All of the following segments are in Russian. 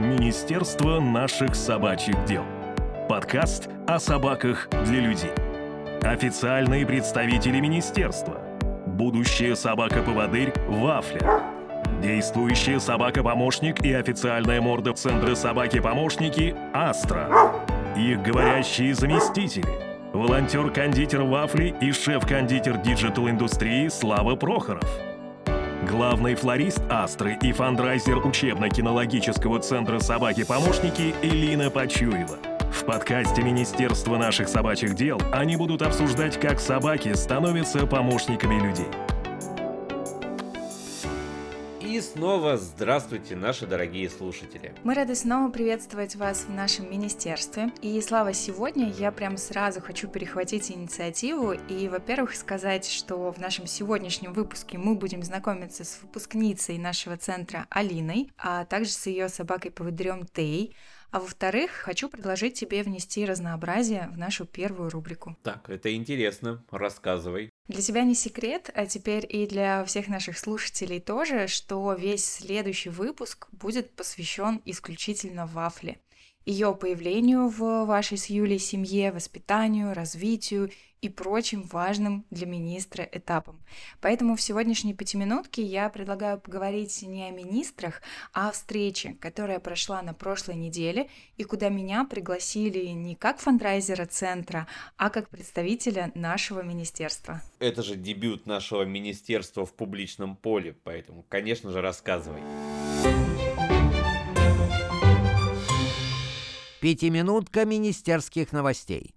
Министерство наших собачьих дел. Подкаст о собаках для людей. Официальные представители министерства. Будущая собака-поводырь Вафля. Действующая собака-помощник и официальная морда Центра собаки-помощники Астра. Их говорящие заместители. Волонтер-кондитер Вафли и шеф-кондитер digital -индустрии Слава Прохоров. Главный флорист Астры и фандрайзер учебно-кинологического центра «Собаки-помощники» Элина Почуева. В подкасте Министерства наших собачьих дел они будут обсуждать, как собаки становятся помощниками людей. Снова здравствуйте, наши дорогие слушатели. Мы рады снова приветствовать вас в нашем министерстве. И, Слава, сегодня я прям сразу хочу перехватить инициативу и, во-первых, сказать, что в нашем сегодняшнем выпуске мы будем знакомиться с выпускницей нашего центра Алиной, а также с ее собакой-поводырем Тей. А во-вторых, хочу предложить тебе внести разнообразие в нашу первую рубрику. Так, это интересно, рассказывай. Для тебя не секрет, а теперь и для всех наших слушателей тоже, что весь следующий выпуск будет посвящен исключительно вафле ее появлению в вашей с Юлей семье, воспитанию, развитию и прочим важным для министра этапам. Поэтому в сегодняшней пятиминутке я предлагаю поговорить не о министрах, а о встрече, которая прошла на прошлой неделе и куда меня пригласили не как фандрайзера центра, а как представителя нашего министерства. Это же дебют нашего министерства в публичном поле, поэтому, конечно же, рассказывай. Пятиминутка министерских новостей.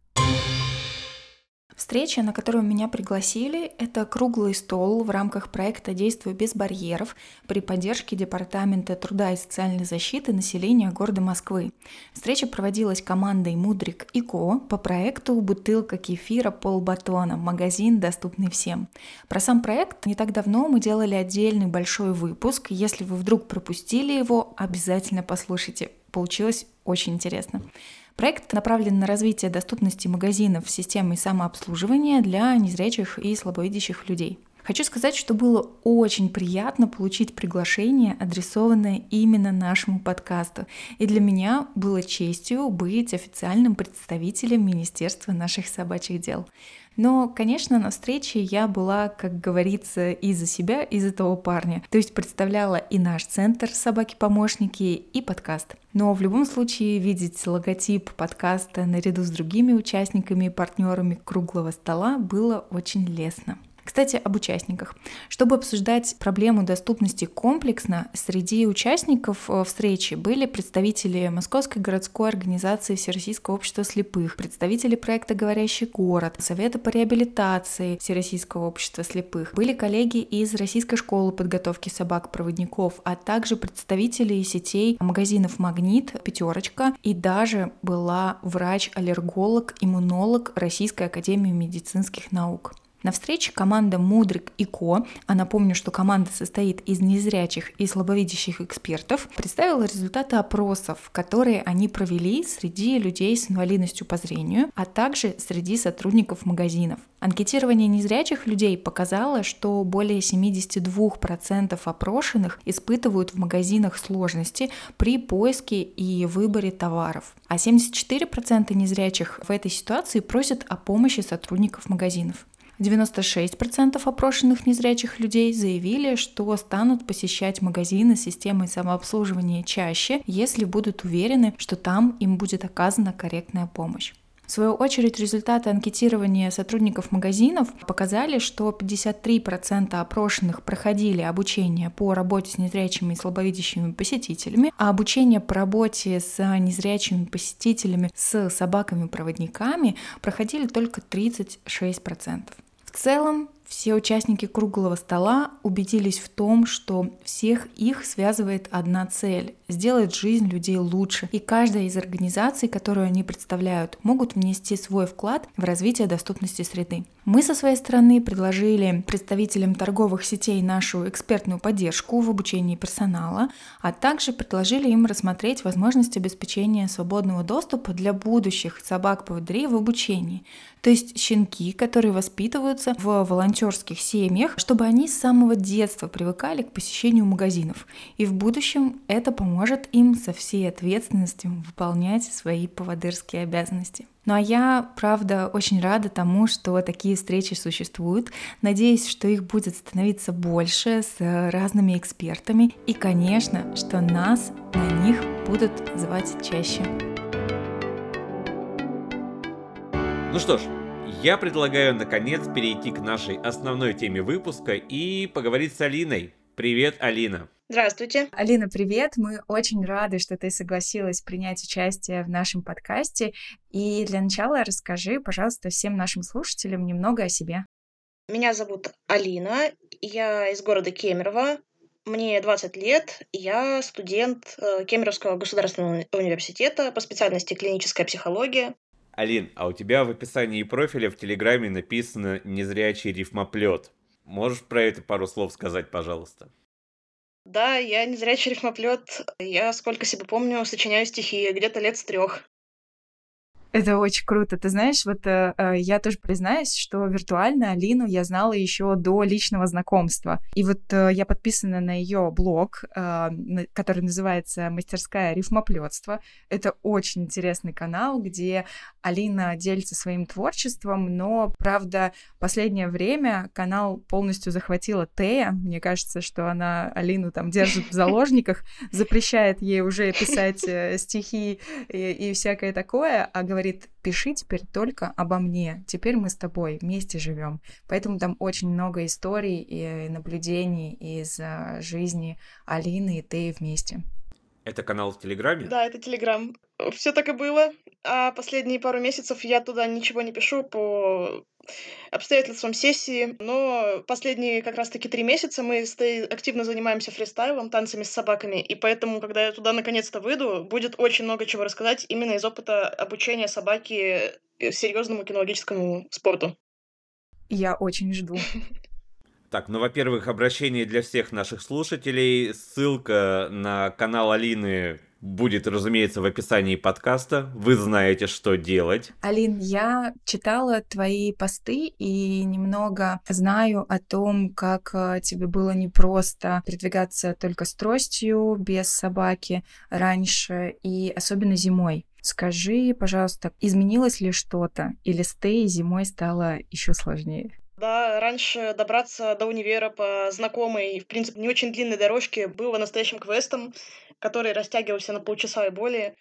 Встреча, на которую меня пригласили, это круглый стол в рамках проекта «Действуй без барьеров» при поддержке Департамента труда и социальной защиты населения города Москвы. Встреча проводилась командой «Мудрик и Ко» по проекту «Бутылка кефира полбатона. Магазин, доступный всем». Про сам проект не так давно мы делали отдельный большой выпуск. Если вы вдруг пропустили его, обязательно послушайте. Получилось очень интересно. Проект направлен на развитие доступности магазинов системой самообслуживания для незрячих и слабовидящих людей. Хочу сказать, что было очень приятно получить приглашение, адресованное именно нашему подкасту. И для меня было честью быть официальным представителем Министерства наших собачьих дел. Но, конечно, на встрече я была, как говорится, и за себя, и за того парня. То есть представляла и наш центр «Собаки-помощники», и подкаст. Но в любом случае видеть логотип подкаста наряду с другими участниками и партнерами круглого стола было очень лестно. Кстати, об участниках. Чтобы обсуждать проблему доступности комплексно, среди участников э, встречи были представители Московской городской организации Всероссийского общества слепых, представители проекта «Говорящий город», Совета по реабилитации Всероссийского общества слепых, были коллеги из Российской школы подготовки собак-проводников, а также представители сетей магазинов «Магнит», «Пятерочка» и даже была врач-аллерголог, иммунолог Российской академии медицинских наук. На встрече команда Мудрик и Ко, а напомню, что команда состоит из незрячих и слабовидящих экспертов, представила результаты опросов, которые они провели среди людей с инвалидностью по зрению, а также среди сотрудников магазинов. Анкетирование незрячих людей показало, что более 72% опрошенных испытывают в магазинах сложности при поиске и выборе товаров, а 74% незрячих в этой ситуации просят о помощи сотрудников магазинов. 96% опрошенных незрячих людей заявили, что станут посещать магазины с системой самообслуживания чаще, если будут уверены, что там им будет оказана корректная помощь. В свою очередь, результаты анкетирования сотрудников магазинов показали, что 53% опрошенных проходили обучение по работе с незрячими и слабовидящими посетителями, а обучение по работе с незрячими посетителями с собаками-проводниками проходили только 36%. В целом, все участники круглого стола убедились в том, что всех их связывает одна цель – сделать жизнь людей лучше. И каждая из организаций, которую они представляют, могут внести свой вклад в развитие доступности среды. Мы со своей стороны предложили представителям торговых сетей нашу экспертную поддержку в обучении персонала, а также предложили им рассмотреть возможность обеспечения свободного доступа для будущих собак-поводырей в обучении. То есть щенки, которые воспитываются в волонтерских репортерских семьях, чтобы они с самого детства привыкали к посещению магазинов. И в будущем это поможет им со всей ответственностью выполнять свои поводырские обязанности. Ну а я, правда, очень рада тому, что такие встречи существуют. Надеюсь, что их будет становиться больше с разными экспертами. И, конечно, что нас на них будут звать чаще. Ну что ж, я предлагаю наконец перейти к нашей основной теме выпуска и поговорить с Алиной. Привет, Алина. Здравствуйте. Алина, привет. Мы очень рады, что ты согласилась принять участие в нашем подкасте. И для начала расскажи, пожалуйста, всем нашим слушателям немного о себе. Меня зовут Алина, я из города Кемерово, мне 20 лет, я студент э, Кемеровского государственного университета по специальности клиническая психология. Алин, а у тебя в описании профиля в Телеграме написано «незрячий рифмоплет». Можешь про это пару слов сказать, пожалуйста? Да, я незрячий рифмоплет. Я, сколько себе помню, сочиняю стихи где-то лет с трех. Это очень круто. Ты знаешь, вот э, э, я тоже признаюсь, что виртуально Алину я знала еще до личного знакомства. И вот э, я подписана на ее блог, э, который называется «Мастерская рифмоплетство». Это очень интересный канал, где Алина делится своим творчеством, но, правда, последнее время канал полностью захватила Тея. Мне кажется, что она Алину там держит в заложниках, запрещает ей уже писать э, стихи и всякое такое, а говорит, говорит, пиши теперь только обо мне. Теперь мы с тобой вместе живем. Поэтому там очень много историй и наблюдений из а, жизни Алины и ты вместе. Это канал в Телеграме? Да, это Телеграм. Все так и было. А последние пару месяцев я туда ничего не пишу по обстоятельствам сессии, но последние как раз-таки три месяца мы активно занимаемся фристайлом, танцами с собаками, и поэтому, когда я туда наконец-то выйду, будет очень много чего рассказать именно из опыта обучения собаки э, серьезному кинологическому спорту. Я очень жду. Так, ну, во-первых, обращение для всех наших слушателей. Ссылка на канал Алины будет, разумеется, в описании подкаста. Вы знаете, что делать. Алин, я читала твои посты и немного знаю о том, как э, тебе было непросто передвигаться только с тростью, без собаки раньше, и особенно зимой. Скажи, пожалуйста, изменилось ли что-то, или с Тей зимой стало еще сложнее? Да, раньше добраться до универа по знакомой, в принципе, не очень длинной дорожке было настоящим квестом, который растягивался на полчаса и более.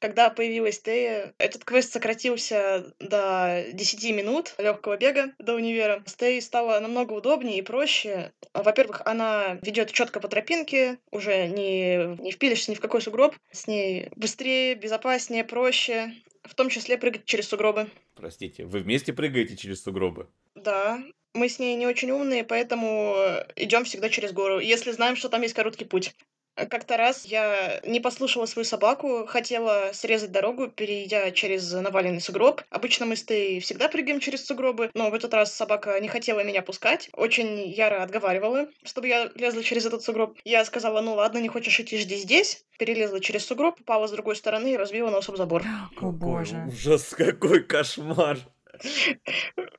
Когда появилась Тея, этот квест сократился до 10 минут легкого бега до универа. С Теей стало намного удобнее и проще. Во-первых, она ведет четко по тропинке, уже не, не впилишься ни в какой сугроб. С ней быстрее, безопаснее, проще, в том числе прыгать через сугробы. Простите, вы вместе прыгаете через сугробы? Да, мы с ней не очень умные, поэтому идем всегда через гору, если знаем, что там есть короткий путь. Как-то раз я не послушала свою собаку, хотела срезать дорогу, перейдя через наваленный сугроб. Обычно мы с Тей всегда прыгаем через сугробы, но в этот раз собака не хотела меня пускать, очень яро отговаривала, чтобы я лезла через этот сугроб. Я сказала, ну ладно, не хочешь идти, жди здесь. Перелезла через сугроб, попала с другой стороны и разбила носом забор. О боже. Ужас, какой кошмар.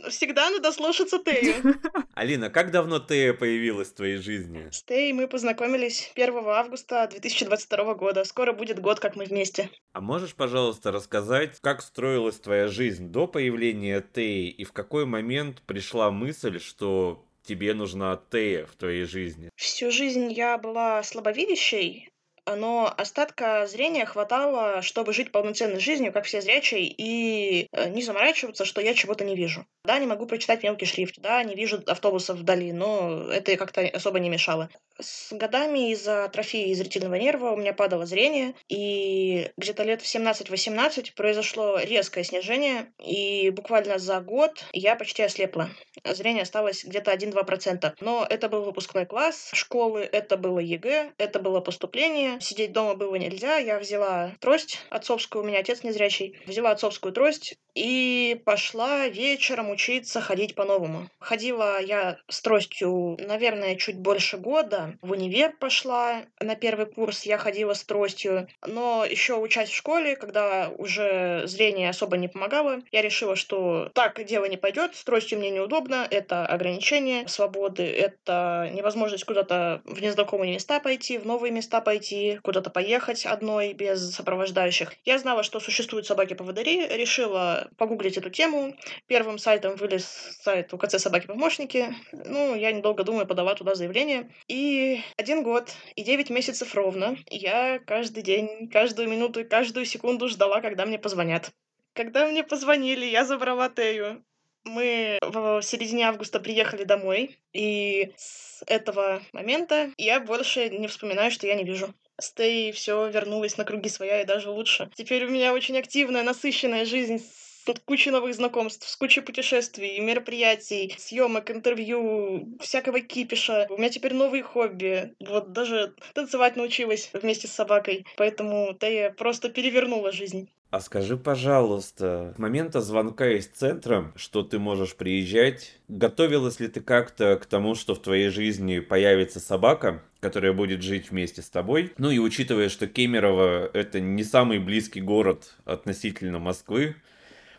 Всегда надо слушаться Тею. Алина, как давно Тея появилась в твоей жизни? С Теей мы познакомились 1 августа 2022 года. Скоро будет год, как мы вместе. А можешь, пожалуйста, рассказать, как строилась твоя жизнь до появления Теи и в какой момент пришла мысль, что тебе нужна Тея в твоей жизни? Всю жизнь я была слабовидящей, но остатка зрения хватало, чтобы жить полноценной жизнью, как все зрячие, и э, не заморачиваться, что я чего-то не вижу. Да, не могу прочитать мелкий шрифт, да, не вижу автобусов вдали, но это как-то особо не мешало. С годами из-за атрофии зрительного нерва у меня падало зрение, и где-то лет в 17-18 произошло резкое снижение, и буквально за год я почти ослепла. Зрение осталось где-то 1-2%. Но это был выпускной класс школы, это было ЕГЭ, это было поступление. Сидеть дома было нельзя. Я взяла трость отцовскую, у меня отец незрячий. Взяла отцовскую трость, и пошла вечером учиться ходить по-новому. Ходила я с тростью, наверное, чуть больше года. В универ пошла на первый курс, я ходила с тростью. Но еще учась в школе, когда уже зрение особо не помогало, я решила, что так дело не пойдет, с тростью мне неудобно, это ограничение свободы, это невозможность куда-то в незнакомые места пойти, в новые места пойти, куда-то поехать одной без сопровождающих. Я знала, что существуют собаки-поводыри, решила погуглить эту тему. Первым сайтом вылез сайт УКЦ «Собаки-помощники». Ну, я, недолго думая, подала туда заявление. И один год и девять месяцев ровно я каждый день, каждую минуту и каждую секунду ждала, когда мне позвонят. Когда мне позвонили, я забрала Тею. Мы в середине августа приехали домой, и с этого момента я больше не вспоминаю, что я не вижу. С Тей все вернулось на круги своя и даже лучше. Теперь у меня очень активная, насыщенная жизнь Тут куча новых знакомств, с кучей путешествий, мероприятий, съемок, интервью, всякого кипиша. У меня теперь новые хобби. Вот даже танцевать научилась вместе с собакой. Поэтому Тея просто перевернула жизнь. А скажи, пожалуйста, с момента звонка из центра, что ты можешь приезжать, готовилась ли ты как-то к тому, что в твоей жизни появится собака, которая будет жить вместе с тобой? Ну и учитывая, что Кемерово — это не самый близкий город относительно Москвы,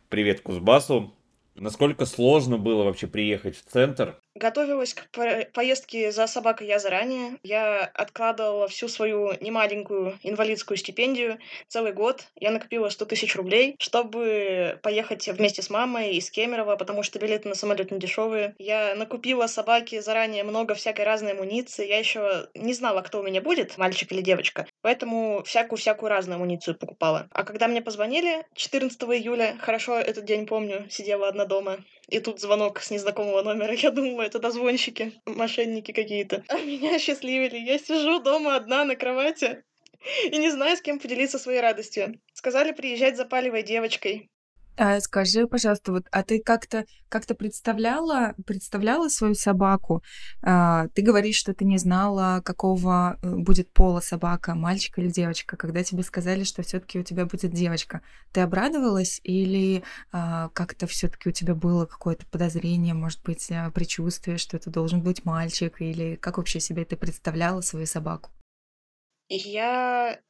Привет Кузбассу. Насколько сложно было вообще приехать в центр? Готовилась к поездке за собакой я заранее. Я откладывала всю свою немаленькую инвалидскую стипендию целый год. Я накопила 100 тысяч рублей, чтобы поехать вместе с мамой из Кемерово, потому что билеты на самолет не дешевые. Я накупила собаке заранее много всякой разной амуниции. Я еще не знала, кто у меня будет, мальчик или девочка. Поэтому всякую-всякую разную амуницию покупала. А когда мне позвонили 14 июля, хорошо этот день помню, сидела одна дома, и тут звонок с незнакомого номера. Я думаю, это дозвонщики, мошенники какие-то. А меня счастливили. Я сижу дома одна на кровати и не знаю, с кем поделиться своей радостью. Сказали приезжать за палевой девочкой. А скажи, пожалуйста, вот, а ты как-то как-то представляла представляла свою собаку? А, ты говоришь, что ты не знала, какого э, будет пола собака, мальчик или девочка. Когда тебе сказали, что все-таки у тебя будет девочка, ты обрадовалась или а, как-то все-таки у тебя было какое-то подозрение, может быть, а, предчувствие, что это должен быть мальчик, или как вообще себе ты представляла свою собаку? Я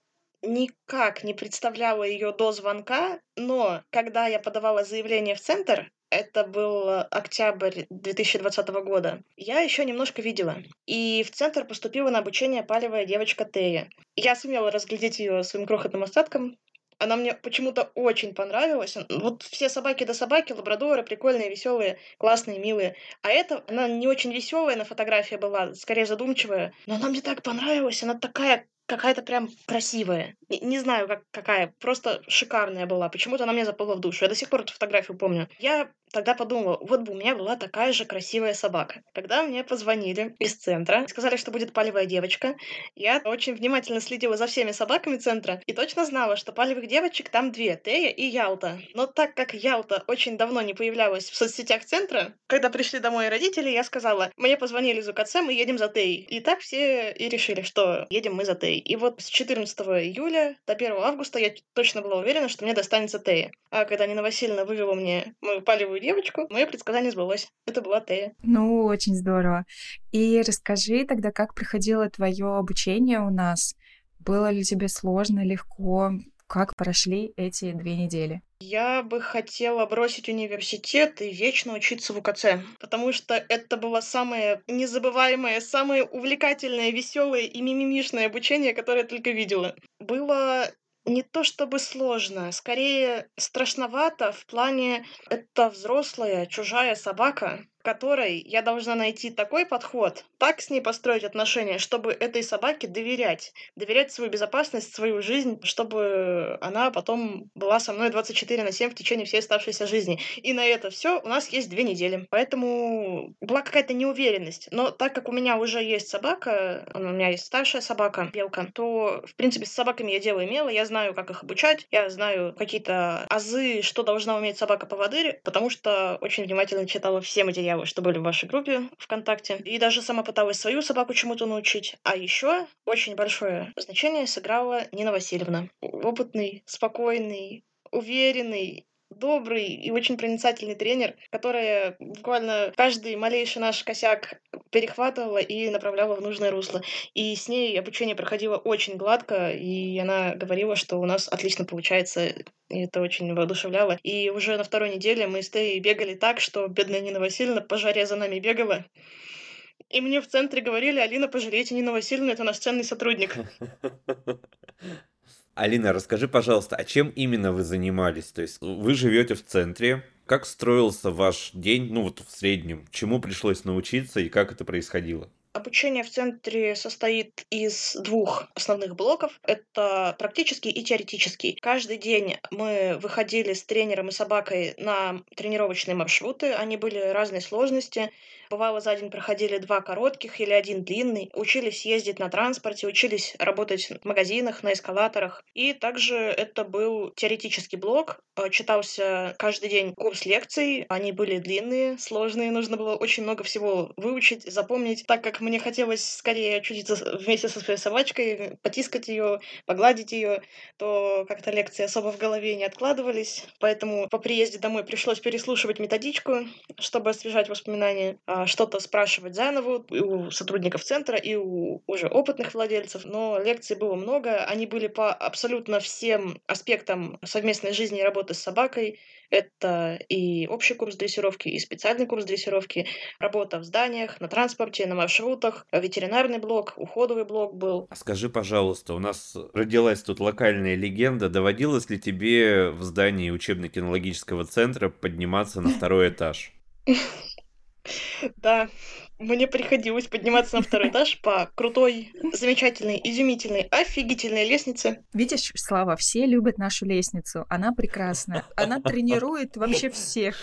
никак не представляла ее до звонка, но когда я подавала заявление в центр, это был октябрь 2020 года, я еще немножко видела. И в центр поступила на обучение палевая девочка Тея. Я сумела разглядеть ее своим крохотным остатком. Она мне почему-то очень понравилась. Вот все собаки до собаки, лабрадоры, прикольные, веселые, классные, милые. А эта, она не очень веселая на фотографии была, скорее задумчивая. Но она мне так понравилась. Она такая какая-то прям красивая. Не, не знаю, как, какая, просто шикарная была. Почему-то она мне запала в душу. Я до сих пор эту фотографию помню. Я тогда подумала, вот бы у меня была такая же красивая собака. Когда мне позвонили из центра, сказали, что будет палевая девочка, я очень внимательно следила за всеми собаками центра и точно знала, что палевых девочек там две, Тея и Ялта. Но так как Ялта очень давно не появлялась в соцсетях центра, когда пришли домой родители, я сказала, мне позвонили из УКЦ, мы едем за Теей. И так все и решили, что едем мы за Теей. И вот с 14 июля до 1 августа я точно была уверена, что мне достанется Тея. А когда Нина Васильевна вывела мне мою палевую девочку, мое предсказание сбылось. Это была Тея. Ну, очень здорово. И расскажи тогда, как проходило твое обучение у нас? Было ли тебе сложно, легко? Как прошли эти две недели? Я бы хотела бросить университет и вечно учиться в УКЦ, потому что это было самое незабываемое, самое увлекательное, веселое и мимимишное обучение, которое я только видела. Было не то чтобы сложно, скорее страшновато в плане это взрослая чужая собака, которой я должна найти такой подход, так с ней построить отношения, чтобы этой собаке доверять. Доверять свою безопасность, свою жизнь, чтобы она потом была со мной 24 на 7 в течение всей оставшейся жизни. И на это все у нас есть две недели. Поэтому была какая-то неуверенность. Но так как у меня уже есть собака, у меня есть старшая собака, белка, то, в принципе, с собаками я дело имела, я знаю, как их обучать, я знаю какие-то азы, что должна уметь собака-поводырь, потому что очень внимательно читала все материалы что были в вашей группе ВКонтакте. И даже сама пыталась свою собаку чему-то научить. А еще очень большое значение сыграла Нина Васильевна. Опытный, спокойный, уверенный добрый и очень проницательный тренер, которая буквально каждый малейший наш косяк перехватывала и направляла в нужное русло. И с ней обучение проходило очень гладко, и она говорила, что у нас отлично получается, и это очень воодушевляло. И уже на второй неделе мы с Тей бегали так, что бедная Нина Васильевна по жаре за нами бегала. И мне в центре говорили, Алина, пожалейте Нину Васильевну, это наш ценный сотрудник. Алина, расскажи, пожалуйста, а чем именно вы занимались? То есть вы живете в центре, как строился ваш день, ну вот в среднем, чему пришлось научиться и как это происходило? Обучение в центре состоит из двух основных блоков. Это практический и теоретический. Каждый день мы выходили с тренером и собакой на тренировочные маршруты. Они были разной сложности. Бывало, за день проходили два коротких или один длинный. Учились ездить на транспорте, учились работать в магазинах, на эскалаторах. И также это был теоретический блок. Э, читался каждый день курс лекций. Они были длинные, сложные. Нужно было очень много всего выучить, запомнить. Так как мне хотелось скорее очутиться вместе со своей собачкой, потискать ее, погладить ее, то как-то лекции особо в голове не откладывались. Поэтому по приезде домой пришлось переслушивать методичку, чтобы освежать воспоминания. А, что-то спрашивать заново у сотрудников центра, и у уже опытных владельцев. Но лекций было много, они были по абсолютно всем аспектам совместной жизни и работы с собакой. Это и общий курс дрессировки, и специальный курс дрессировки, работа в зданиях, на транспорте, на маршрутах, ветеринарный блок, уходовый блок был. А скажи, пожалуйста, у нас родилась тут локальная легенда. Доводилось ли тебе в здании учебно-кинологического центра подниматься на второй этаж? Да, мне приходилось подниматься на второй этаж по крутой, замечательной, изумительной, офигительной лестнице. Видишь, Слава, все любят нашу лестницу. Она прекрасна. Она тренирует вообще всех.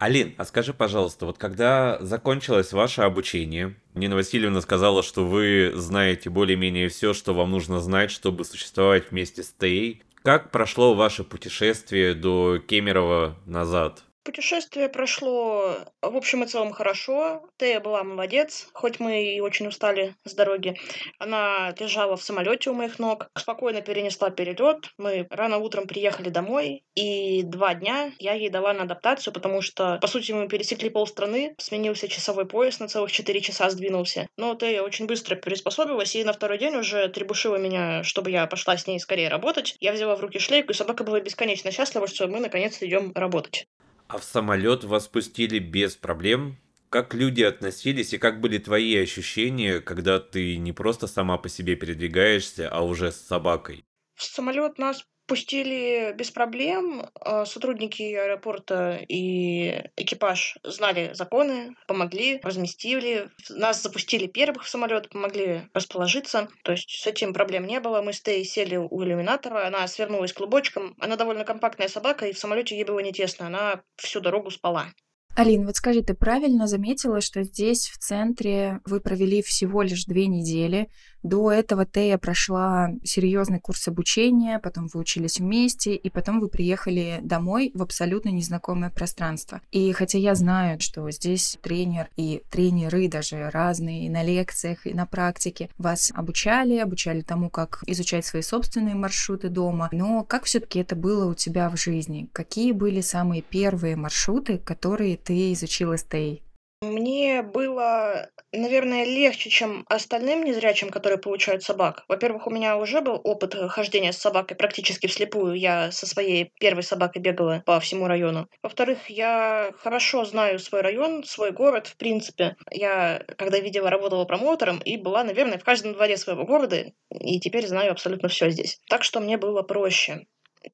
Алин, а скажи, пожалуйста, вот когда закончилось ваше обучение, Нина Васильевна сказала, что вы знаете более-менее все, что вам нужно знать, чтобы существовать вместе с Тей. Как прошло ваше путешествие до Кемерово назад? Путешествие прошло в общем и целом хорошо. Тея была молодец, хоть мы и очень устали с дороги. Она лежала в самолете у моих ног, спокойно перенесла перелет. Мы рано утром приехали домой, и два дня я ей дала на адаптацию, потому что, по сути, мы пересекли полстраны, сменился часовой пояс, на целых четыре часа сдвинулся. Но Тея очень быстро приспособилась, и на второй день уже требушила меня, чтобы я пошла с ней скорее работать. Я взяла в руки шлейку, и собака была бесконечно счастлива, что мы наконец-то идем работать. А в самолет вас пустили без проблем? Как люди относились и как были твои ощущения, когда ты не просто сама по себе передвигаешься, а уже с собакой? В самолет нас Пустили без проблем. А, сотрудники аэропорта и экипаж знали законы, помогли, разместили. Нас запустили первых в самолет, помогли расположиться. То есть с этим проблем не было. Мы с Тей сели у иллюминатора, она свернулась клубочком. Она довольно компактная собака, и в самолете ей было не тесно. Она всю дорогу спала. Алин, вот скажи, ты правильно заметила, что здесь, в центре, вы провели всего лишь две недели, до этого Тея прошла серьезный курс обучения, потом вы учились вместе, и потом вы приехали домой в абсолютно незнакомое пространство. И хотя я знаю, что здесь тренер и тренеры даже разные и на лекциях, и на практике вас обучали, обучали тому, как изучать свои собственные маршруты дома, но как все-таки это было у тебя в жизни? Какие были самые первые маршруты, которые ты изучила с Теей? Мне было, наверное, легче, чем остальным незрячим, которые получают собак. Во-первых, у меня уже был опыт хождения с собакой практически вслепую. Я со своей первой собакой бегала по всему району. Во-вторых, я хорошо знаю свой район, свой город, в принципе. Я, когда видела, работала промоутером и была, наверное, в каждом дворе своего города, и теперь знаю абсолютно все здесь. Так что мне было проще.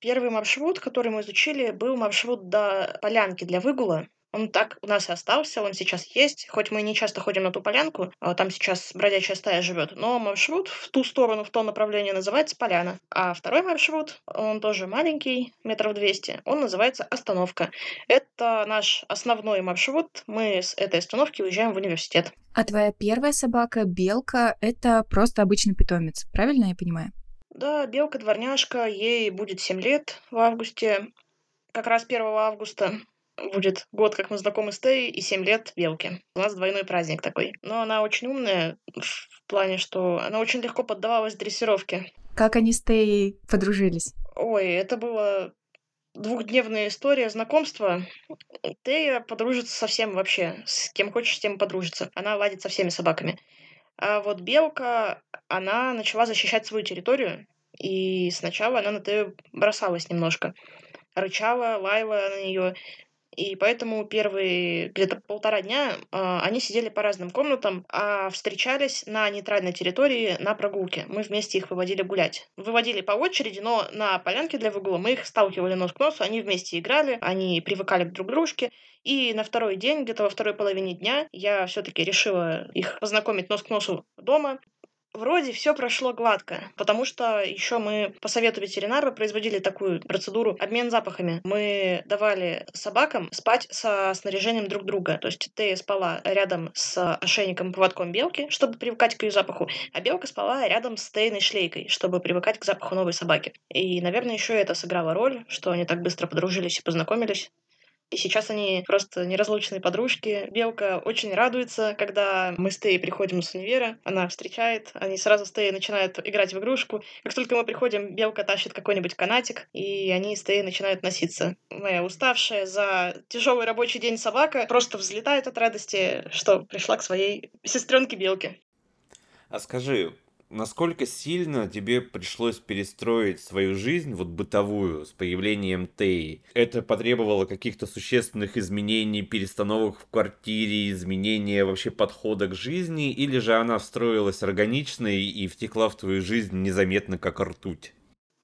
Первый маршрут, который мы изучили, был маршрут до полянки для выгула. Он так у нас и остался, он сейчас есть. Хоть мы не часто ходим на ту полянку, а там сейчас бродячая стая живет, но маршрут в ту сторону, в то направление называется Поляна. А второй маршрут, он тоже маленький, метров 200, он называется Остановка. Это наш основной маршрут. Мы с этой остановки уезжаем в университет. А твоя первая собака, белка, это просто обычный питомец, правильно я понимаю? Да, белка-дворняжка, ей будет 7 лет в августе. Как раз 1 августа будет год, как мы знакомы с Тей, и 7 лет Белки. У нас двойной праздник такой. Но она очень умная в плане, что она очень легко поддавалась дрессировке. Как они с Тей подружились? Ой, это было двухдневная история знакомства. Тея подружится со всем вообще. С кем хочешь, с тем подружится. Она ладит со всеми собаками. А вот белка, она начала защищать свою территорию, и сначала она на Тею бросалась немножко. Рычала, лаяла на нее, и поэтому первые где-то полтора дня э, они сидели по разным комнатам, а встречались на нейтральной территории на прогулке. Мы вместе их выводили гулять. Выводили по очереди, но на полянке для выгула мы их сталкивали нос к носу, они вместе играли, они привыкали к друг дружке. И на второй день, где-то во второй половине дня, я все-таки решила их познакомить нос к носу дома вроде все прошло гладко, потому что еще мы по совету ветеринара производили такую процедуру обмен запахами. Мы давали собакам спать со снаряжением друг друга. То есть ты спала рядом с ошейником поводком белки, чтобы привыкать к ее запаху, а белка спала рядом с тейной шлейкой, чтобы привыкать к запаху новой собаки. И, наверное, еще это сыграло роль, что они так быстро подружились и познакомились. И сейчас они просто неразлучные подружки. Белка очень радуется, когда мы с Тей приходим с универа. Она встречает, они сразу с Тей начинают играть в игрушку. Как только мы приходим, Белка тащит какой-нибудь канатик, и они с Тей начинают носиться. Моя уставшая за тяжелый рабочий день собака просто взлетает от радости, что пришла к своей сестренке Белке. А скажи, насколько сильно тебе пришлось перестроить свою жизнь, вот бытовую, с появлением Теи? Это потребовало каких-то существенных изменений, перестановок в квартире, изменения вообще подхода к жизни, или же она встроилась органично и втекла в твою жизнь незаметно, как ртуть?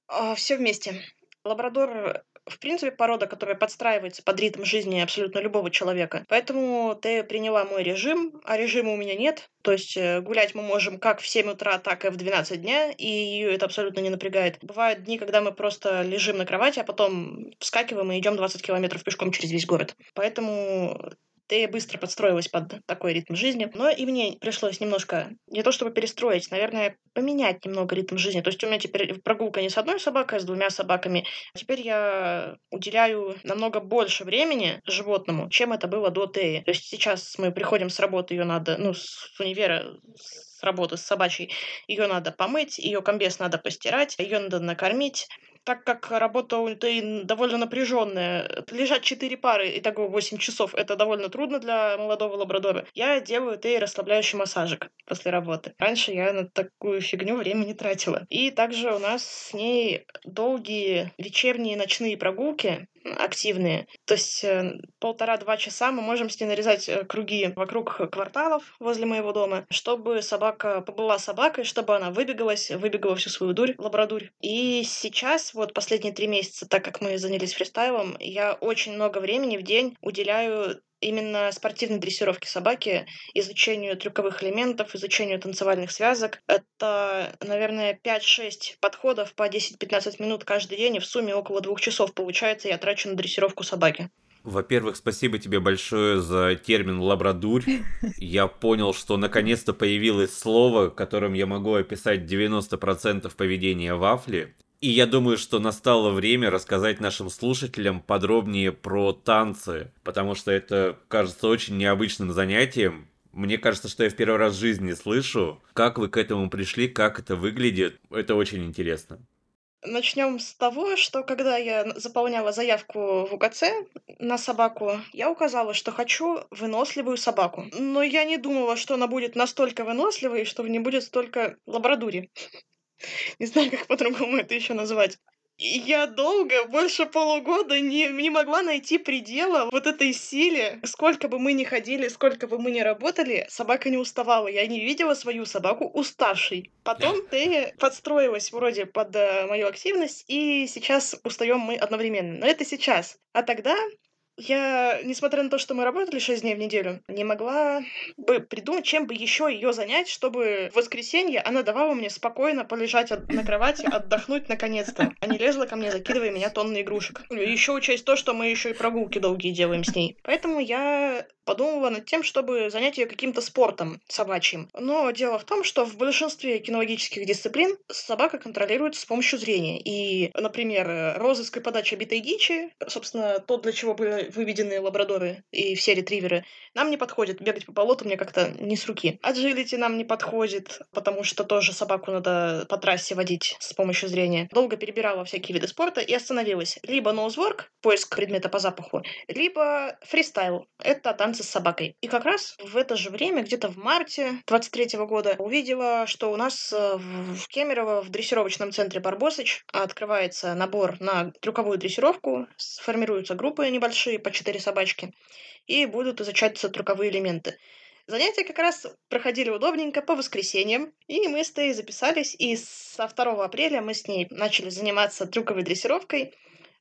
А, все вместе. Лабрадор в принципе, порода, которая подстраивается под ритм жизни абсолютно любого человека. Поэтому ты приняла мой режим, а режима у меня нет. То есть э, гулять мы можем как в 7 утра, так и в 12 дня, и ее это абсолютно не напрягает. Бывают дни, когда мы просто лежим на кровати, а потом вскакиваем и идем 20 километров пешком через весь город. Поэтому ты быстро подстроилась под такой ритм жизни. Но и мне пришлось немножко, не то чтобы перестроить, наверное, поменять немного ритм жизни. То есть у меня теперь прогулка не с одной собакой, а с двумя собаками. Теперь я уделяю намного больше времени животному, чем это было до Теи. То есть сейчас мы приходим с работы, ее надо, ну, с универа, с работы с собачьей, ее надо помыть, ее комбез надо постирать, ее надо накормить, так как работа у Тейн довольно напряженная, лежать 4 пары и того 8 часов, это довольно трудно для молодого лабрадора, я делаю Тей расслабляющий массажик после работы. Раньше я на такую фигню время не тратила. И также у нас с ней долгие вечерние ночные прогулки, активные. То есть э, полтора-два часа мы можем с ней нарезать э, круги вокруг кварталов возле моего дома, чтобы собака побыла собакой, чтобы она выбегалась, выбегала всю свою дурь, лабрадурь. И сейчас, вот последние три месяца, так как мы занялись фристайлом, я очень много времени в день уделяю именно спортивной дрессировки собаки, изучению трюковых элементов, изучению танцевальных связок. Это, наверное, 5-6 подходов по 10-15 минут каждый день, и в сумме около двух часов получается я трачу на дрессировку собаки. Во-первых, спасибо тебе большое за термин «лабрадурь». Я понял, что наконец-то появилось слово, которым я могу описать 90% поведения вафли. И я думаю, что настало время рассказать нашим слушателям подробнее про танцы, потому что это кажется очень необычным занятием. Мне кажется, что я в первый раз в жизни слышу. Как вы к этому пришли, как это выглядит, это очень интересно. Начнем с того, что когда я заполняла заявку в УКЦ на собаку, я указала, что хочу выносливую собаку. Но я не думала, что она будет настолько выносливой, что в ней будет столько лабрадури. Не знаю, как по-другому это еще назвать. И я долго, больше полугода, не, не могла найти предела вот этой силе. Сколько бы мы ни ходили, сколько бы мы ни работали, собака не уставала. Я не видела свою собаку уставшей. Потом ты подстроилась вроде под э, мою активность, и сейчас устаем мы одновременно. Но это сейчас. А тогда я, несмотря на то, что мы работали 6 дней в неделю, не могла бы придумать, чем бы еще ее занять, чтобы в воскресенье она давала мне спокойно полежать на кровати, отдохнуть наконец-то, а не лезла ко мне, закидывая меня тонны игрушек. Еще учесть то, что мы еще и прогулки долгие делаем с ней. Поэтому я подумала над тем, чтобы занять ее каким-то спортом собачьим. Но дело в том, что в большинстве кинологических дисциплин собака контролируется с помощью зрения. И, например, розыск и подача битой дичи, собственно, то, для чего были выведены лабрадоры и все ретриверы, нам не подходит. Бегать по болоту мне как-то не с руки. Аджилити нам не подходит, потому что тоже собаку надо по трассе водить с помощью зрения. Долго перебирала всякие виды спорта и остановилась. Либо nosework, поиск предмета по запаху, либо фристайл. Это танцы с собакой. И как раз в это же время, где-то в марте 23 -го года, увидела, что у нас э, в Кемерово в дрессировочном центре Барбосыч открывается набор на трюковую дрессировку, сформируются группы небольшие, по 4 собачки, и будут изучаться трюковые элементы. Занятия как раз проходили удобненько по воскресеньям, и мы с Тей записались, и со 2 апреля мы с ней начали заниматься трюковой дрессировкой.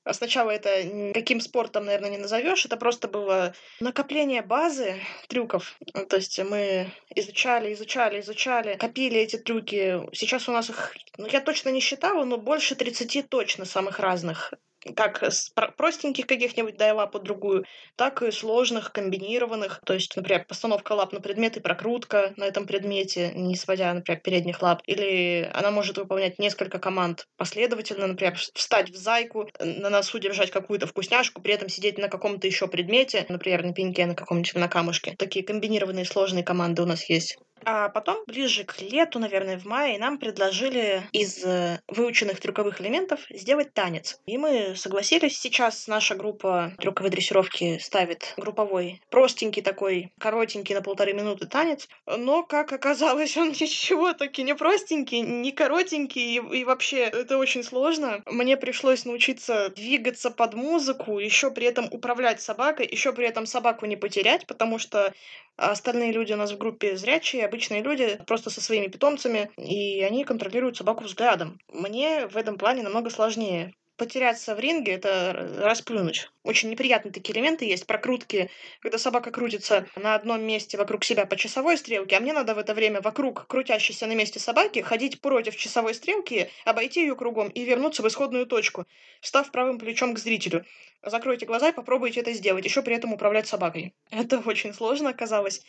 А сначала это никаким спортом, наверное, не назовешь. Это просто было накопление базы трюков. То есть мы изучали, изучали, изучали, копили эти трюки. Сейчас у нас их, ну, я точно не считала, но больше 30 точно самых разных как с простеньких каких-нибудь дай лапу другую, так и сложных, комбинированных. То есть, например, постановка лап на предмет и прокрутка на этом предмете, не сводя, например, передних лап. Или она может выполнять несколько команд последовательно, например, встать в зайку, на носу держать какую-то вкусняшку, при этом сидеть на каком-то еще предмете, например, на пеньке, на каком-нибудь на камушке. Такие комбинированные сложные команды у нас есть. А потом, ближе к лету, наверное, в мае, нам предложили из э, выученных трюковых элементов сделать танец. И мы согласились. Сейчас наша группа трюковой дрессировки ставит групповой, простенький такой, коротенький на полторы минуты танец. Но, как оказалось, он ничего таки не простенький, не коротенький, и, и вообще это очень сложно. Мне пришлось научиться двигаться под музыку, еще при этом управлять собакой, еще при этом собаку не потерять, потому что остальные люди у нас в группе зрячие, обычные люди, просто со своими питомцами, и они контролируют собаку взглядом. Мне в этом плане намного сложнее потеряться в ринге — это расплюнуть. Очень неприятные такие элементы есть. Прокрутки, когда собака крутится на одном месте вокруг себя по часовой стрелке, а мне надо в это время вокруг крутящейся на месте собаки ходить против часовой стрелки, обойти ее кругом и вернуться в исходную точку, встав правым плечом к зрителю. Закройте глаза и попробуйте это сделать, еще при этом управлять собакой. Это очень сложно оказалось.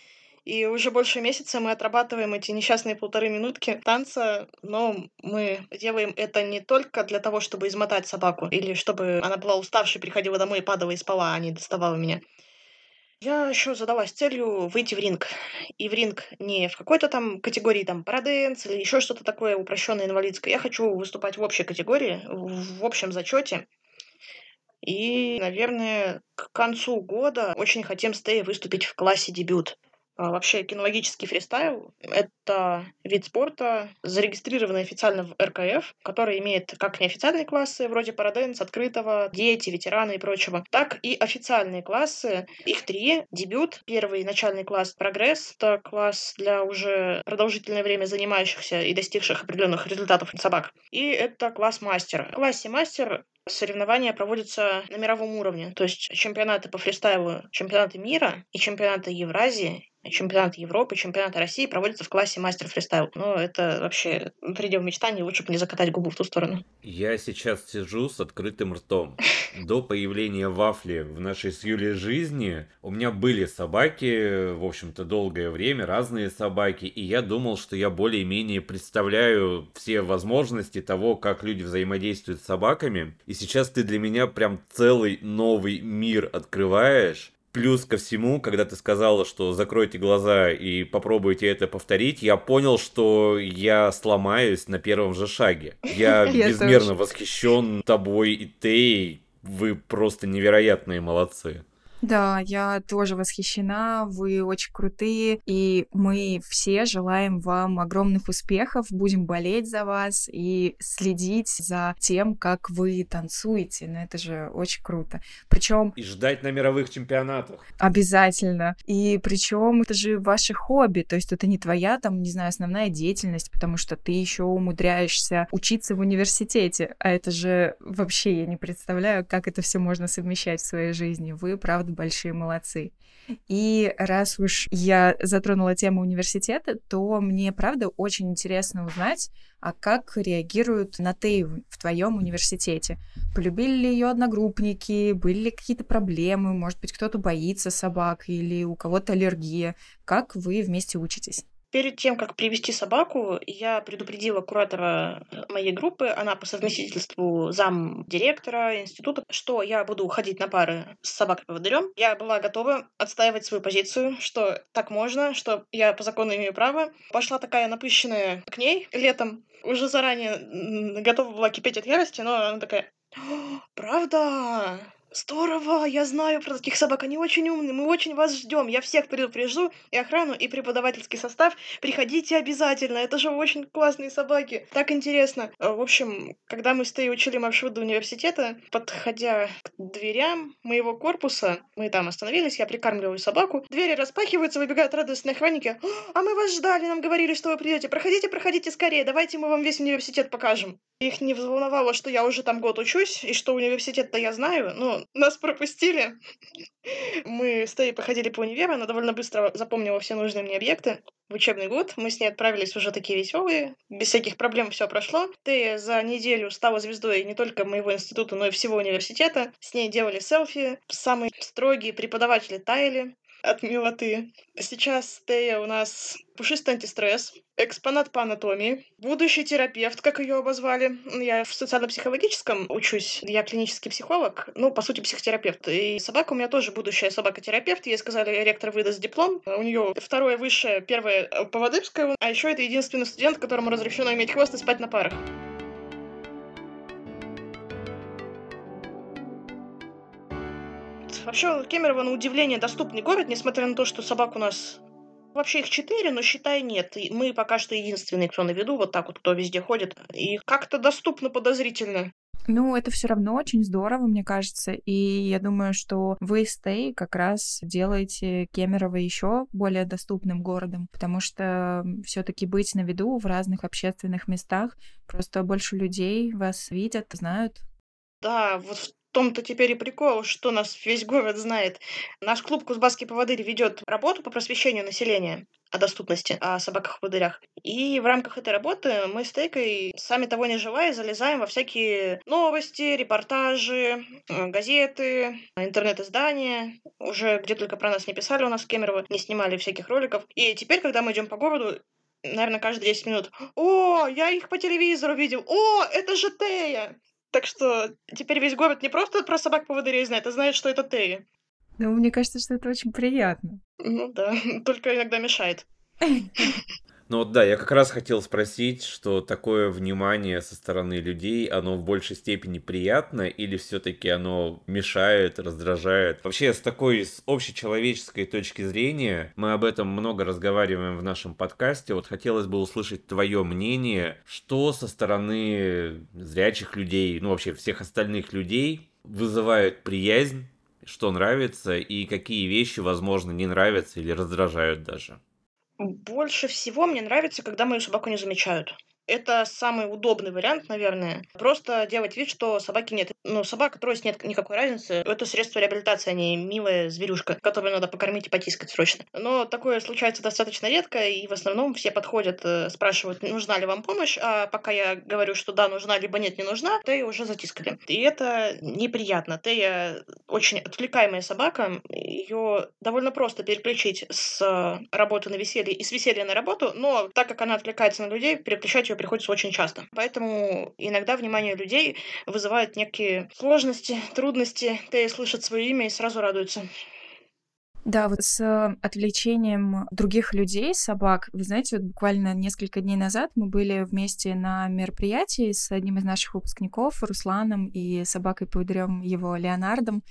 И уже больше месяца мы отрабатываем эти несчастные полторы минутки танца, но мы делаем это не только для того, чтобы измотать собаку, или чтобы она была уставшей, приходила домой, падала и спала, а не доставала меня. Я еще задалась целью выйти в ринг. И в ринг не в какой-то там категории там параденс или еще что-то такое упрощенное инвалидское. Я хочу выступать в общей категории, в общем зачете. И, наверное, к концу года очень хотим с Тей выступить в классе дебют. А, вообще кинологический фристайл — это вид спорта, зарегистрированный официально в РКФ, который имеет как неофициальные классы, вроде параденс, открытого, дети, ветераны и прочего, так и официальные классы. Их три. Дебют, первый начальный класс прогресс, это класс для уже продолжительное время занимающихся и достигших определенных результатов собак. И это класс мастер. В классе мастер соревнования проводятся на мировом уровне. То есть чемпионаты по фристайлу, чемпионаты мира и чемпионаты Евразии чемпионат Европы, чемпионат России проводятся в классе мастер фристайл. Ну, это вообще предел мечтаний, лучше бы не закатать губу в ту сторону. Я сейчас сижу с открытым ртом. До появления вафли в нашей с Юлей жизни у меня были собаки, в общем-то, долгое время, разные собаки, и я думал, что я более-менее представляю все возможности того, как люди взаимодействуют с собаками. Сейчас ты для меня прям целый новый мир открываешь. Плюс ко всему, когда ты сказала, что закройте глаза и попробуйте это повторить, я понял, что я сломаюсь на первом же шаге. Я безмерно восхищен тобой и Тей. Вы просто невероятные молодцы. Да, я тоже восхищена, вы очень крутые, и мы все желаем вам огромных успехов, будем болеть за вас и следить за тем, как вы танцуете, ну это же очень круто. Причем... И ждать на мировых чемпионатах. Обязательно. И причем это же ваше хобби, то есть это не твоя там, не знаю, основная деятельность, потому что ты еще умудряешься учиться в университете, а это же вообще я не представляю, как это все можно совмещать в своей жизни. Вы, правда, большие молодцы. И раз уж я затронула тему университета, то мне, правда, очень интересно узнать, а как реагируют на Тею в твоем университете? Полюбили ли ее одногруппники? Были ли какие-то проблемы? Может быть, кто-то боится собак или у кого-то аллергия? Как вы вместе учитесь? Перед тем, как привести собаку, я предупредила куратора моей группы, она по совместительству зам директора института, что я буду ходить на пары с собакой-поводырем. Я была готова отстаивать свою позицию, что так можно, что я по закону имею право. Пошла такая напыщенная к ней летом, уже заранее готова была кипеть от ярости, но она такая, правда? Здорово, я знаю про таких собак, они очень умные, мы очень вас ждем. Я всех предупрежу, и охрану, и преподавательский состав. Приходите обязательно, это же очень классные собаки. Так интересно. Э, в общем, когда мы с Тей учили маршрут до университета, подходя к дверям моего корпуса, мы там остановились, я прикармливаю собаку, двери распахиваются, выбегают радостные охранники. А мы вас ждали, нам говорили, что вы придете. Проходите, проходите скорее, давайте мы вам весь университет покажем. Их не взволновало, что я уже там год учусь, и что университет-то я знаю, нас пропустили. Мы с Тей походили по универу, она довольно быстро запомнила все нужные мне объекты. В учебный год мы с ней отправились уже такие веселые, без всяких проблем все прошло. Ты за неделю стала звездой не только моего института, но и всего университета. С ней делали селфи, самые строгие преподаватели таяли от милоты. Сейчас Тея у нас пушистый антистресс, экспонат по анатомии, будущий терапевт, как ее обозвали. Я в социально-психологическом учусь, я клинический психолог, ну, по сути, психотерапевт. И собака у меня тоже будущая собака-терапевт. Ей сказали, ректор выдаст диплом. У нее второе высшее, первое по Водыбскому, а еще это единственный студент, которому разрешено иметь хвост и спать на парах. Вообще, Кемерово, на удивление, доступный город, несмотря на то, что собак у нас Вообще их четыре, но считай нет. И мы пока что единственные, кто на виду, вот так вот, кто везде ходит. И как-то доступно подозрительно. Ну, это все равно очень здорово, мне кажется. И я думаю, что вы, Стей, как раз делаете Кемерово еще более доступным городом, потому что все-таки быть на виду в разных общественных местах, просто больше людей вас видят, знают. Да, вот том-то теперь и прикол, что нас весь город знает. Наш клуб Кузбасский поводырь ведет работу по просвещению населения о доступности, о собаках-поводырях. И в рамках этой работы мы с Тейкой, сами того не желая, залезаем во всякие новости, репортажи, э, газеты, интернет-издания. Уже где только про нас не писали у нас в Кемерово, не снимали всяких роликов. И теперь, когда мы идем по городу, наверное, каждые 10 минут. О, я их по телевизору видел. О, это же Тея. Так что теперь весь город не просто про собак-поводырей знает, а знает, что это Тея. Ну, мне кажется, что это очень приятно. Ну да, только иногда мешает. Ну вот да, я как раз хотел спросить, что такое внимание со стороны людей, оно в большей степени приятно или все-таки оно мешает, раздражает? Вообще, с такой с общечеловеческой точки зрения, мы об этом много разговариваем в нашем подкасте, вот хотелось бы услышать твое мнение, что со стороны зрячих людей, ну вообще всех остальных людей вызывает приязнь, что нравится и какие вещи, возможно, не нравятся или раздражают даже. Больше всего мне нравится, когда мою собаку не замечают. Это самый удобный вариант, наверное. Просто делать вид, что собаки нет. Ну, собака, трость нет никакой разницы. Это средство реабилитации, а не милая зверюшка, которую надо покормить и потискать срочно. Но такое случается достаточно редко, и в основном все подходят, э, спрашивают, нужна ли вам помощь, а пока я говорю, что да, нужна, либо нет, не нужна, Тея уже затискали. И это неприятно. Тея очень отвлекаемая собака, ее довольно просто переключить с работы на веселье и с веселья на работу, но так как она отвлекается на людей, переключать ее ее приходится очень часто. Поэтому иногда внимание людей вызывает некие сложности, трудности. Ты слышит свое имя и сразу радуется. Да, вот с отвлечением других людей, собак, вы знаете, вот буквально несколько дней назад мы были вместе на мероприятии с одним из наших выпускников, Русланом, и собакой-поводырем его Леонардом.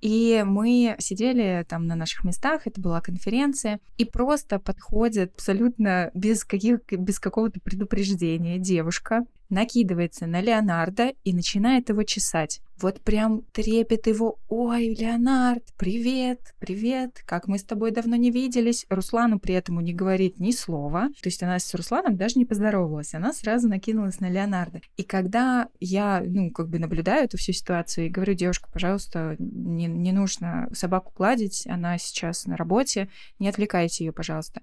И мы сидели там на наших местах, это была конференция, и просто подходит абсолютно без, каких, без какого-то предупреждения девушка, накидывается на Леонардо и начинает его чесать. Вот прям трепет его. Ой, Леонард, привет, привет, как мы с тобой давно не виделись. Руслану при этом не говорит ни слова. То есть она с Русланом даже не поздоровалась. Она сразу накинулась на Леонардо. И когда я, ну, как бы наблюдаю эту всю ситуацию и говорю, девушка, пожалуйста, не, не нужно собаку гладить, она сейчас на работе, не отвлекайте ее, пожалуйста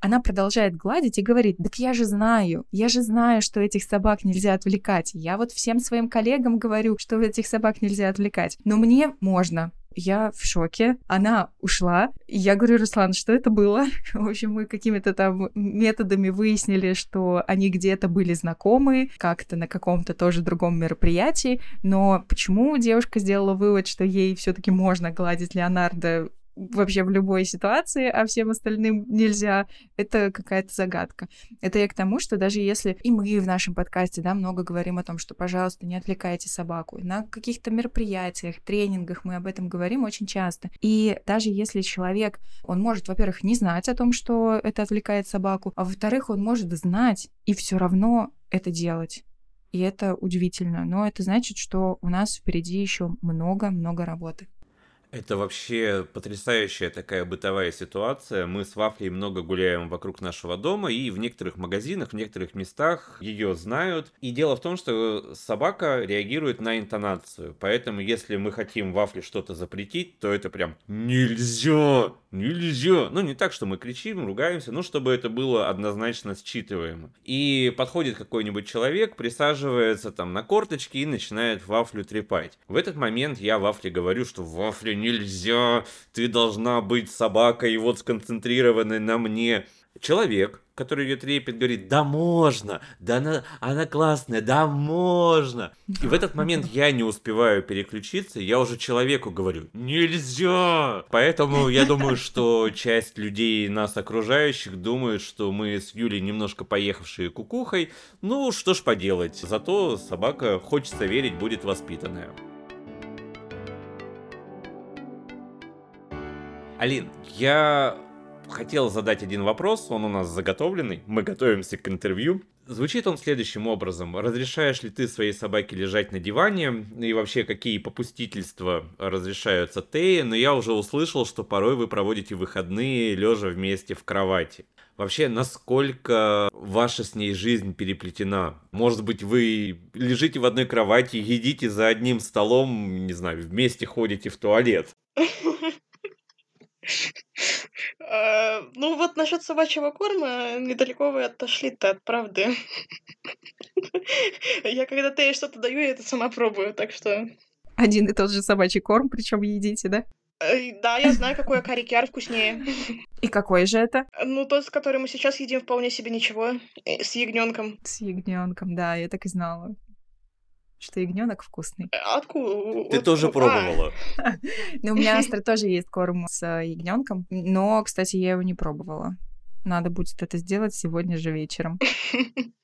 она продолжает гладить и говорит, так я же знаю, я же знаю, что этих собак нельзя отвлекать. Я вот всем своим коллегам говорю, что этих собак нельзя отвлекать. Но мне можно. Я в шоке. Она ушла. Я говорю, Руслан, что это было? В общем, мы какими-то там методами выяснили, что они где-то были знакомы, как-то на каком-то тоже другом мероприятии. Но почему девушка сделала вывод, что ей все-таки можно гладить Леонардо вообще в любой ситуации, а всем остальным нельзя, это какая-то загадка. Это я к тому, что даже если и мы в нашем подкасте, да, много говорим о том, что, пожалуйста, не отвлекайте собаку, на каких-то мероприятиях, тренингах мы об этом говорим очень часто. И даже если человек, он может, во-первых, не знать о том, что это отвлекает собаку, а во-вторых, он может знать и все равно это делать. И это удивительно. Но это значит, что у нас впереди еще много-много работы. Это вообще потрясающая такая бытовая ситуация. Мы с Вафлей много гуляем вокруг нашего дома, и в некоторых магазинах, в некоторых местах ее знают. И дело в том, что собака реагирует на интонацию. Поэтому, если мы хотим Вафле что-то запретить, то это прям нельзя, нельзя. Ну, не так, что мы кричим, ругаемся, но чтобы это было однозначно считываемо. И подходит какой-нибудь человек, присаживается там на корточки и начинает Вафлю трепать. В этот момент я Вафле говорю, что Вафля нельзя, ты должна быть собакой, и вот сконцентрированной на мне. Человек, который ее трепет, говорит, да можно, да она, она классная, да можно. И в этот момент я не успеваю переключиться, я уже человеку говорю, нельзя. Поэтому я думаю, что часть людей, нас окружающих, думают, что мы с Юлей немножко поехавшие кукухой. Ну, что ж поделать, зато собака, хочется верить, будет воспитанная. Алин, я хотел задать один вопрос, он у нас заготовленный, мы готовимся к интервью. Звучит он следующим образом. Разрешаешь ли ты своей собаке лежать на диване? И вообще, какие попустительства разрешаются Теи? Но я уже услышал, что порой вы проводите выходные, лежа вместе в кровати. Вообще, насколько ваша с ней жизнь переплетена? Может быть, вы лежите в одной кровати, едите за одним столом, не знаю, вместе ходите в туалет? Э, ну вот насчет собачьего корма недалеко вы отошли-то от правды. Я когда-то ей что-то даю, я это сама пробую, так что... Один и тот же собачий корм, причем едите, да? Да, я знаю, какой карикяр вкуснее. И какой же это? Ну, тот, с которым мы сейчас едим, вполне себе ничего. Э, с ягненком. С ягненком, да, я так и знала что ягненок вкусный. Э, откуда? Ты тоже а. пробовала? Ну, у меня Астра тоже есть корм с ягненком, но, кстати, я его не пробовала. Надо будет это сделать сегодня же вечером.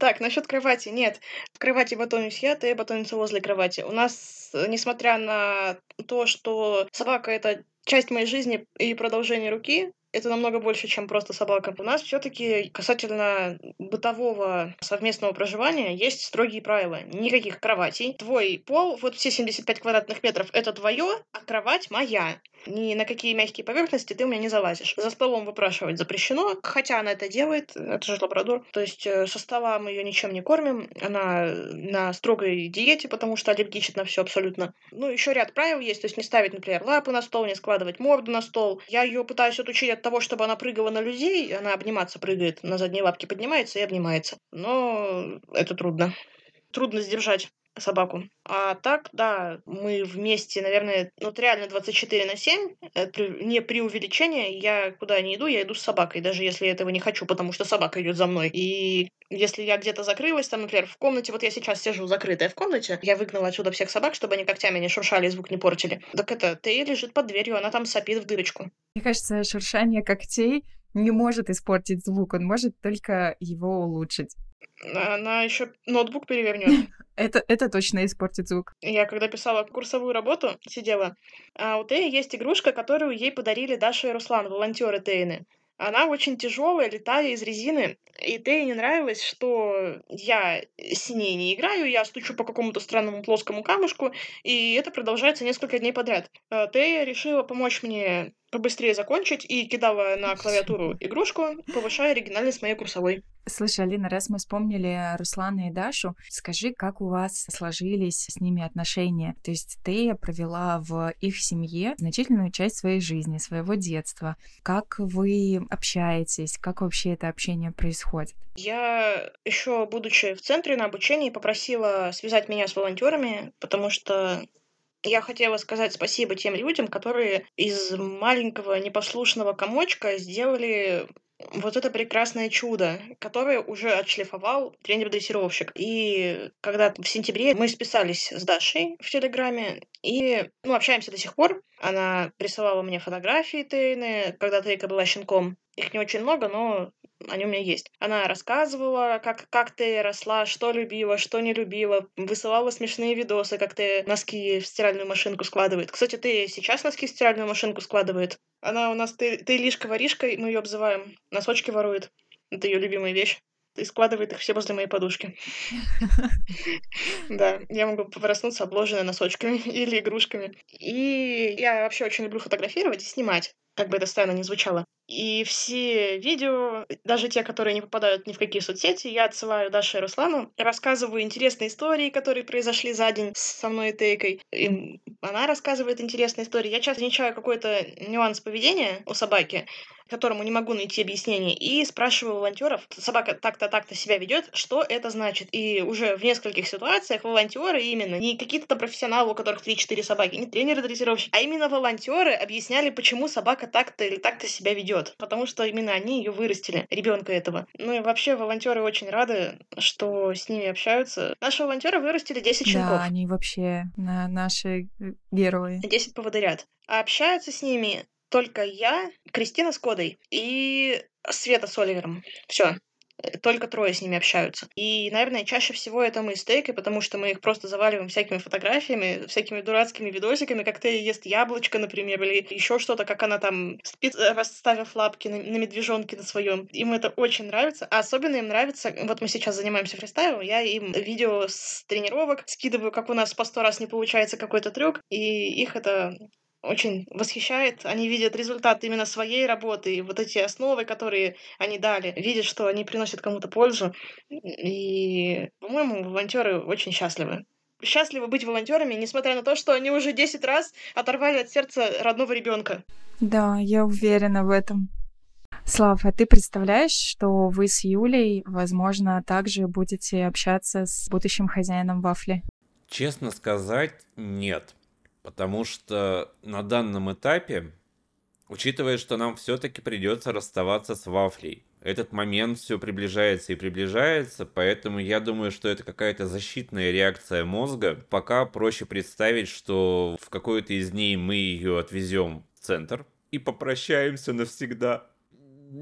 Так, насчет кровати. Нет, в кровати батонюсь я, ты батонится возле кровати. У нас, несмотря на то, что собака — это часть моей жизни и продолжение руки, это намного больше, чем просто собака. У нас все-таки касательно бытового совместного проживания есть строгие правила. Никаких кроватей. Твой пол, вот все 75 квадратных метров, это твое, а кровать моя ни на какие мягкие поверхности ты у меня не залазишь. За столом выпрашивать запрещено, хотя она это делает, это же лабрадор. То есть э, со стола мы ее ничем не кормим, она на строгой диете, потому что аллергичит на все абсолютно. Ну, еще ряд правил есть, то есть не ставить, например, лапы на стол, не складывать морду на стол. Я ее пытаюсь отучить от того, чтобы она прыгала на людей, она обниматься прыгает, на задние лапки поднимается и обнимается. Но это трудно. Трудно сдержать собаку. А так, да, мы вместе, наверное, ну, вот реально 24 на 7, это не при увеличении, я куда не иду, я иду с собакой, даже если я этого не хочу, потому что собака идет за мной. И если я где-то закрылась, там, например, в комнате, вот я сейчас сижу закрытая в комнате, я выгнала отсюда всех собак, чтобы они когтями не шуршали и звук не портили. Так это, Тея лежит под дверью, она там сопит в дырочку. Мне кажется, шуршание когтей не может испортить звук, он может только его улучшить. Она еще ноутбук перевернет. Это, это точно испортит звук. Я когда писала курсовую работу, сидела, а у Теи есть игрушка, которую ей подарили Даша и Руслан, волонтеры Тейны. Она очень тяжелая, летая из резины. И Тее не нравилось, что я с ней не играю, я стучу по какому-то странному плоскому камушку, и это продолжается несколько дней подряд. А Тея решила помочь мне побыстрее закончить и кидала на клавиатуру игрушку, повышая оригинальность моей курсовой. Слушай, Алина, раз мы вспомнили Руслана и Дашу, скажи, как у вас сложились с ними отношения? То есть ты провела в их семье значительную часть своей жизни, своего детства. Как вы общаетесь? Как вообще это общение происходит? Я еще, будучи в центре на обучении, попросила связать меня с волонтерами, потому что я хотела сказать спасибо тем людям, которые из маленького непослушного комочка сделали вот это прекрасное чудо, которое уже отшлифовал тренер-дрессировщик. И когда в сентябре мы списались с Дашей в Телеграме, и ну, общаемся до сих пор. Она присылала мне фотографии Тейны, когда Тейка была щенком. Их не очень много, но они у меня есть. Она рассказывала, как, как ты росла, что любила, что не любила, высылала смешные видосы, как ты носки в стиральную машинку складывает. Кстати, ты сейчас носки в стиральную машинку складывает? Она у нас, ты, ты лишка-воришка, мы ее обзываем. Носочки ворует. Это ее любимая вещь и складывает их все возле моей подушки. Да, я могу проснуться обложенной носочками или игрушками. И я вообще очень люблю фотографировать и снимать как бы это странно не звучало. И все видео, даже те, которые не попадают ни в какие соцсети, я отсылаю Даше и Руслану, рассказываю интересные истории, которые произошли за день со мной и Тейкой. И она рассказывает интересные истории. Я часто замечаю какой-то нюанс поведения у собаки, которому не могу найти объяснение, и спрашиваю волонтеров, собака так-то так-то себя ведет, что это значит. И уже в нескольких ситуациях волонтеры именно, не какие-то там профессионалы, у которых 3-4 собаки, не тренеры-дрессировщики, а именно волонтеры объясняли, почему собака так-то или так-то себя ведет. Потому что именно они ее вырастили, ребенка этого. Ну и вообще волонтеры очень рады, что с ними общаются. Наши волонтеры вырастили 10 щенков. Да, они вообще на наши э, герои. 10 поводырят. А общаются с ними только я, Кристина с Кодой и Света с Оливером. Все. Только трое с ними общаются. И, наверное, чаще всего это мы с Тейкой, потому что мы их просто заваливаем всякими фотографиями, всякими дурацкими видосиками, как Тея ест яблочко, например, или еще что-то, как она там спит, э, расставив лапки на, на медвежонке на своем. Им это очень нравится. А особенно им нравится, вот мы сейчас занимаемся фристайлом, я им видео с тренировок скидываю, как у нас по сто раз не получается какой-то трюк, и их это очень восхищает. Они видят результат именно своей работы, и вот эти основы, которые они дали, видят, что они приносят кому-то пользу. И, по-моему, волонтеры очень счастливы. Счастливы быть волонтерами, несмотря на то, что они уже 10 раз оторвали от сердца родного ребенка. Да, я уверена в этом. Слав, а ты представляешь, что вы с Юлей, возможно, также будете общаться с будущим хозяином вафли? Честно сказать, нет. Потому что на данном этапе, учитывая, что нам все-таки придется расставаться с вафлей, этот момент все приближается и приближается, поэтому я думаю, что это какая-то защитная реакция мозга. Пока проще представить, что в какой-то из дней мы ее отвезем в центр и попрощаемся навсегда.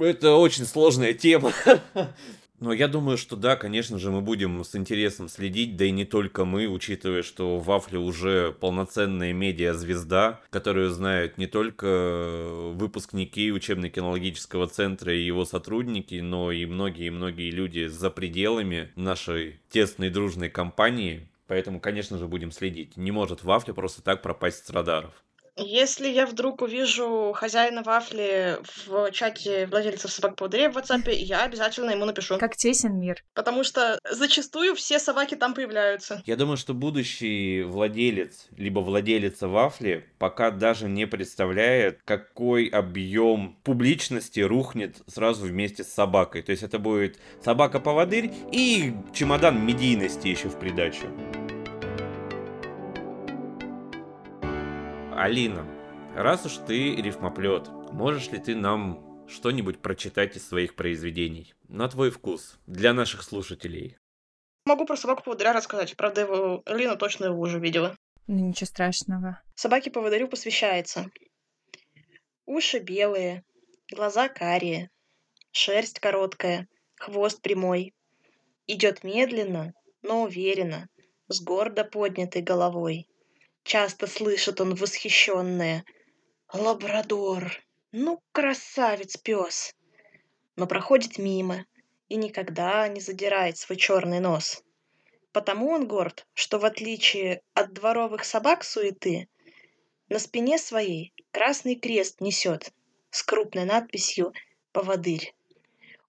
Это очень сложная тема. Но я думаю, что да, конечно же, мы будем с интересом следить, да и не только мы, учитывая, что Вафля уже полноценная медиа-звезда, которую знают не только выпускники учебно-кинологического центра и его сотрудники, но и многие-многие люди за пределами нашей тесной дружной компании. Поэтому, конечно же, будем следить. Не может Вафля просто так пропасть с радаров. Если я вдруг увижу хозяина вафли в чате владельцев собак поводырей в WhatsApp, я обязательно ему напишу. Как тесен мир. Потому что зачастую все собаки там появляются. Я думаю, что будущий владелец, либо владелица вафли, пока даже не представляет, какой объем публичности рухнет сразу вместе с собакой. То есть это будет собака-поводырь и чемодан медийности еще в придачу. Алина, раз уж ты рифмоплет, можешь ли ты нам что-нибудь прочитать из своих произведений? На твой вкус, для наших слушателей. Могу про собаку-поводыря рассказать. Правда, его Алина точно его уже видела. Ну, ничего страшного. Собаке-поводырю посвящается. Уши белые, глаза карие, шерсть короткая, хвост прямой. Идет медленно, но уверенно, с гордо поднятой головой. Часто слышит он восхищенное. Лабрадор, ну красавец пес. но проходит мимо и никогда не задирает свой черный нос. Потому он горд, что в отличие от дворовых собак суеты, на спине своей красный крест несет с крупной надписью «Поводырь».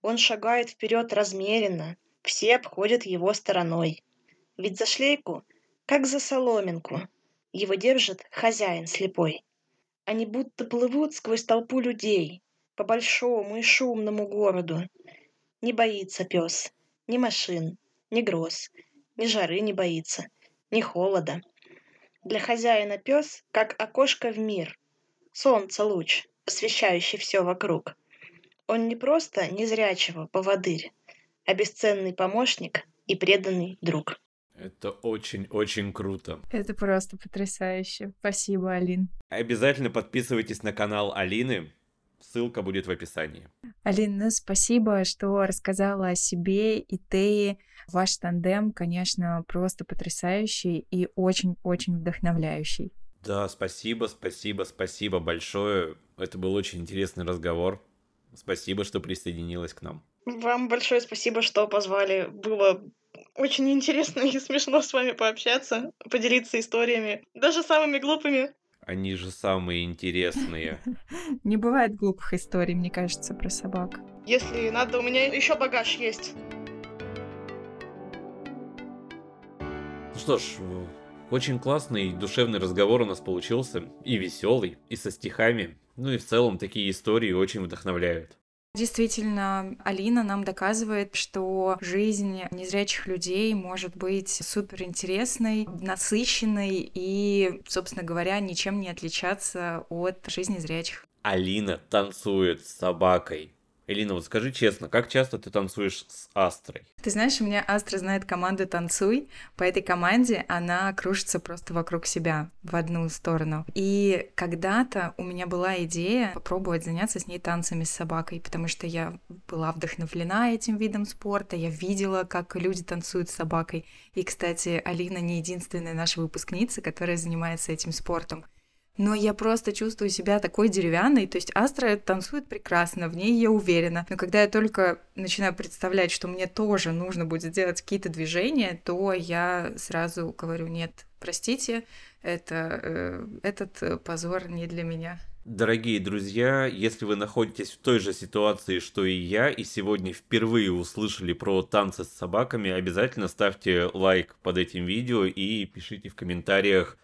Он шагает вперед размеренно, все обходят его стороной. Ведь за шлейку, как за соломинку, его держит хозяин слепой. Они будто плывут сквозь толпу людей по большому и шумному городу. Не боится пес ни машин, ни гроз, ни жары не боится, ни холода. Для хозяина пес, как окошко в мир, солнце луч, освещающий все вокруг. Он не просто незрячего поводырь, а бесценный помощник и преданный друг. Это очень-очень круто. Это просто потрясающе. Спасибо, Алин. Обязательно подписывайтесь на канал Алины. Ссылка будет в описании. Алина, ну, спасибо, что рассказала о себе и ты. Ваш тандем, конечно, просто потрясающий и очень-очень вдохновляющий. Да, спасибо, спасибо, спасибо большое. Это был очень интересный разговор. Спасибо, что присоединилась к нам. Вам большое спасибо, что позвали. Было очень интересно и смешно с вами пообщаться, поделиться историями, даже самыми глупыми. Они же самые интересные. Не бывает глупых историй, мне кажется, про собак. Если надо, у меня еще багаж есть. Ну что ж, очень классный и душевный разговор у нас получился. И веселый, и со стихами. Ну и в целом такие истории очень вдохновляют. Действительно, Алина нам доказывает, что жизнь незрячих людей может быть супер интересной, насыщенной и, собственно говоря, ничем не отличаться от жизни зрячих. Алина танцует с собакой. Элина, вот скажи честно, как часто ты танцуешь с Астрой? Ты знаешь, у меня Астра знает команду «Танцуй». По этой команде она кружится просто вокруг себя в одну сторону. И когда-то у меня была идея попробовать заняться с ней танцами с собакой, потому что я была вдохновлена этим видом спорта, я видела, как люди танцуют с собакой. И, кстати, Алина не единственная наша выпускница, которая занимается этим спортом но я просто чувствую себя такой деревянной. То есть Астра танцует прекрасно, в ней я уверена. Но когда я только начинаю представлять, что мне тоже нужно будет делать какие-то движения, то я сразу говорю, нет, простите, это, э, этот позор не для меня. Дорогие друзья, если вы находитесь в той же ситуации, что и я, и сегодня впервые услышали про танцы с собаками, обязательно ставьте лайк под этим видео и пишите в комментариях,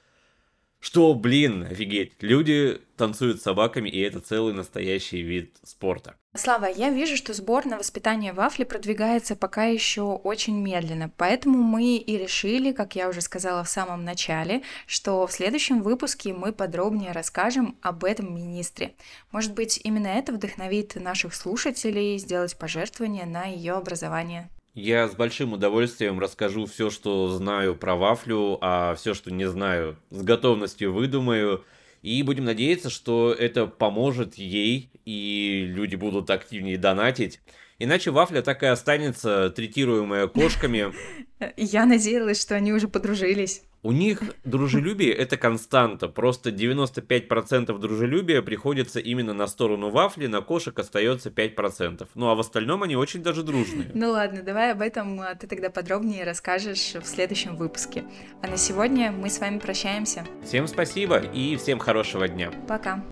что, блин, офигеть, люди танцуют с собаками, и это целый настоящий вид спорта. Слава, я вижу, что сбор на воспитание вафли продвигается пока еще очень медленно, поэтому мы и решили, как я уже сказала в самом начале, что в следующем выпуске мы подробнее расскажем об этом министре. Может быть, именно это вдохновит наших слушателей сделать пожертвование на ее образование. Я с большим удовольствием расскажу все, что знаю про вафлю, а все, что не знаю, с готовностью выдумаю. И будем надеяться, что это поможет ей, и люди будут активнее донатить. Иначе вафля так и останется третируемая кошками. Я надеялась, что они уже подружились. У них дружелюбие это константа. Просто 95% дружелюбия приходится именно на сторону вафли, на кошек остается 5%. Ну а в остальном они очень даже дружные. Ну ладно, давай об этом а, ты тогда подробнее расскажешь в следующем выпуске. А на сегодня мы с вами прощаемся. Всем спасибо и всем хорошего дня. Пока.